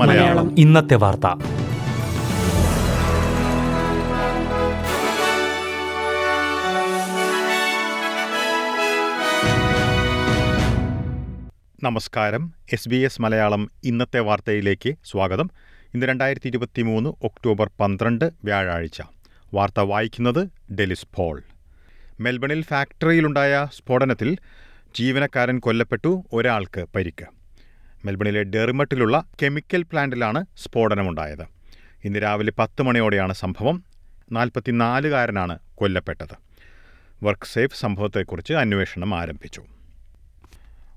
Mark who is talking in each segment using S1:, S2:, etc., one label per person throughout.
S1: മലയാളം.
S2: ഇന്നത്തെ വാർത്ത.
S1: നമസ്കാരം. എസ് ബി എസ് മലയാളം ഇന്നത്തെ വാർത്തയിലേക്ക് സ്വാഗതം. ഇന്ന് രണ്ടായിരത്തി ഇരുപത്തി മൂന്ന് ഒക്ടോബർ പന്ത്രണ്ട് വ്യാഴാഴ്ച. വാർത്ത വായിക്കുന്നത് ഡെലിസ് പോൾ. മെൽബണിൽ ഫാക്ടറിയിലുണ്ടായ സ്ഫോടനത്തിൽ ജീവനക്കാരൻ കൊല്ലപ്പെട്ടു ഒരാൾക്ക് പരിക്ക്. മെൽബണിലെ ഡെറിമട്ടിലുള്ള കെമിക്കൽ പ്ലാന്റിലാണ് സ്ഫോടനമുണ്ടായത്. ഇന്ന് രാവിലെ പത്ത് മണിയോടെയാണ് സംഭവം. നാൽപ്പത്തിനാലുകാരനാണ് കൊല്ലപ്പെട്ടത്. വർക്ക് സേഫ് സംഭവത്തെക്കുറിച്ച് അന്വേഷണം ആരംഭിച്ചു.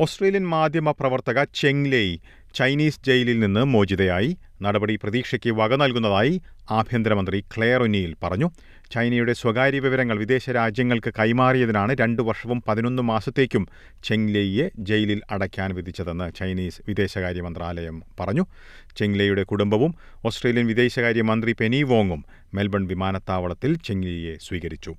S1: ഓസ്ട്രേലിയൻ മാധ്യമ പ്രവർത്തക ചെങ് ലേയ് ചൈനീസ് ജയിലിൽ നിന്ന് മോചിതയായി. നടപടി പ്രതീക്ഷയ്ക്ക് വക നൽകുന്നതായി ആഭ്യന്തരമന്ത്രി ക്ലെയർ ഒനിയിൽ പറഞ്ഞു. ചൈനയുടെ സ്വകാര്യ വിവരങ്ങൾ വിദേശ രാജ്യങ്ങൾക്ക് കൈമാറിയതിനാണ് രണ്ടു വർഷവും പതിനൊന്ന് മാസത്തേക്കും ചെങ് ലേയിയെ ജയിലിൽ അടയ്ക്കാൻ വിധിച്ചതെന്ന് ചൈനീസ് വിദേശകാര്യ മന്ത്രാലയം പറഞ്ഞു. ചെങ് ലേയുടെ കുടുംബവും ഓസ്ട്രേലിയൻ വിദേശകാര്യ മന്ത്രി പെനി വോങ്ങും മെൽബൺ വിമാനത്താവളത്തിൽ ചെങ് ലേയെ സ്വീകരിച്ചു.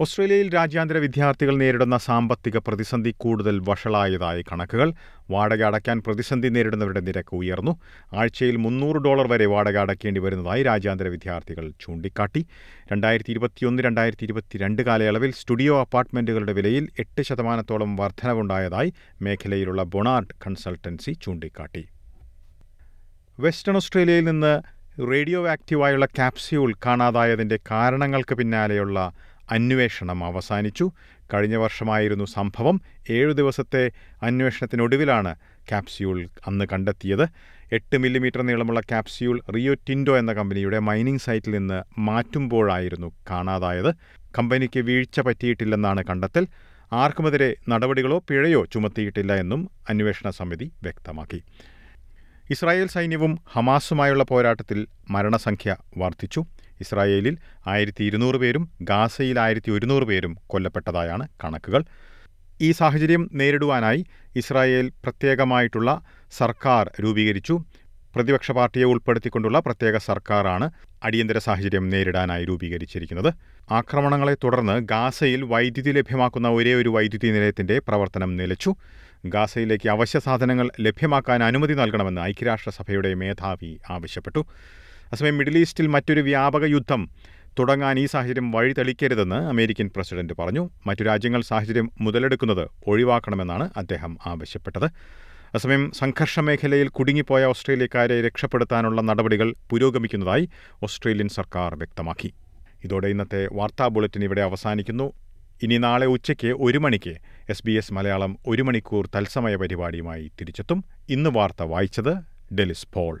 S1: ഓസ്ട്രേലിയയിൽ രാജ്യാന്തര വിദ്യാർത്ഥികൾ നേരിടുന്ന സാമ്പത്തിക പ്രതിസന്ധി കൂടുതൽ വഷളായതായി കണക്കുകൾ. വാടക അടയ്ക്കാൻ പ്രതിസന്ധി നേരിടുന്നവരുടെ നിരക്ക് ഉയർന്നു. ആഴ്ചയിൽ മുന്നൂറ് ഡോളർ വരെ വാടക അടയ്ക്കേണ്ടി വരുന്നതായി രാജ്യാന്തര വിദ്യാർത്ഥികൾ ചൂണ്ടിക്കാട്ടി. രണ്ടായിരത്തി ഇരുപത്തിയൊന്ന് രണ്ടായിരത്തി ഇരുപത്തിരണ്ട് കാലയളവിൽ സ്റ്റുഡിയോ അപ്പാർട്ട്മെന്റുകളുടെ വിലയിൽ എട്ട് ശതമാനത്തോളം വർധനവുണ്ടായതായി മേഖലയിലുള്ള ബൊണാർഡ് കൺസൾട്ടൻസി ചൂണ്ടിക്കാട്ടി. വെസ്റ്റേൺ ഓസ്ട്രേലിയയിൽ നിന്ന് റേഡിയോ ആക്റ്റീവായുള്ള കാപ്സ്യൂൾ കാണാതായതിന്റെ കാരണങ്ങൾക്ക് പിന്നാലെയുള്ള അന്വേഷണം അവസാനിച്ചു. കഴിഞ്ഞ വർഷമായിരുന്നു സംഭവം. ഏഴു ദിവസത്തെ അന്വേഷണത്തിനൊടുവിലാണ് ക്യാപ്സ്യൂൾ അന്ന് കണ്ടെത്തിയത്. എട്ട് മില്ലിമീറ്റർ നീളമുള്ള ക്യാപ്സ്യൂൾ റിയോ ടിൻഡോ എന്ന കമ്പനിയുടെ മൈനിംഗ് സൈറ്റിൽ നിന്ന് മാറ്റുമ്പോഴായിരുന്നു കാണാതായത്. കമ്പനിക്ക് വീഴ്ച പറ്റിയിട്ടില്ലെന്നാണ് കണ്ടെത്തൽ. ആർക്കുമെതിരെ നടപടികളോ പിഴയോ ചുമത്തിയിട്ടില്ല എന്നും അന്വേഷണ സമിതി വ്യക്തമാക്കി. ഇസ്രായേൽ സൈന്യവും ഹമാസുമായുള്ള പോരാട്ടത്തിൽ മരണസംഖ്യ വർദ്ധിച്ചു. ഇസ്രായേലിൽ ആയിരത്തി ഇരുന്നൂറ് പേരും ഗാസയിൽ ആയിരത്തി ഒരുന്നൂറ് പേരും കൊല്ലപ്പെട്ടതായാണ് കണക്കുകൾ. ഈ സാഹചര്യം നേരിടുവാനായി ഇസ്രായേൽ പ്രത്യേകമായിട്ടുള്ള സർക്കാർ രൂപീകരിച്ചു. പ്രതിപക്ഷ പാർട്ടിയെ ഉൾപ്പെടുത്തിക്കൊണ്ടുള്ള പ്രത്യേക സർക്കാരാണ് അടിയന്തര സാഹചര്യം നേരിടാനായി രൂപീകരിച്ചിരിക്കുന്നത്. ആക്രമണങ്ങളെ തുടർന്ന് ഗാസയിൽ വൈദ്യുതി ലഭ്യമാക്കുന്ന ഒരേ ഒരു വൈദ്യുതി നിലയത്തിന്റെ പ്രവർത്തനം നിലച്ചു. ഗാസയിലേക്ക് അവശ്യ സാധനങ്ങൾ ലഭ്യമാക്കാൻ അനുമതി നൽകണമെന്ന് ഐക്യരാഷ്ട്രസഭയുടെ മേധാവി ആവശ്യപ്പെട്ടു. അസമയം മിഡിൽ ഈസ്റ്റിൽ മറ്റൊരു വ്യാപക യുദ്ധം തുടങ്ങാൻ ഈ സാഹചര്യം വഴിതെളിക്കരുതെന്ന് അമേരിക്കൻ പ്രസിഡന്റ് പറഞ്ഞു. മറ്റു രാജ്യങ്ങൾ സാഹചര്യം മുതലെടുക്കുന്നത് ഒഴിവാക്കണമെന്നാണ് അദ്ദേഹം ആവശ്യപ്പെട്ടത്. അസമയം സംഘർഷ മേഖലയിൽ കുടുങ്ങിപ്പോയ ഓസ്ട്രേലിയക്കാരെ രക്ഷപ്പെടുത്താനുള്ള നടപടികൾ പുരോഗമിക്കുന്നതായി ഓസ്ട്രേലിയൻ സർക്കാർ വ്യക്തമാക്കി. ഇതോടെ ഇന്നത്തെ വാർത്താ ബുള്ളറ്റിൻ ഇവിടെ അവസാനിക്കുന്നു. ഇനി നാളെ ഉച്ചയ്ക്ക് ഒരു മണിക്ക് എസ് ബി എസ് മലയാളം ഒരു മണിക്കൂർ തത്സമയ പരിപാടിയുമായി തിരിച്ചെത്തും. ഇന്ന് വാർത്ത വായിച്ചത് ഡെലിസ് പോൾ.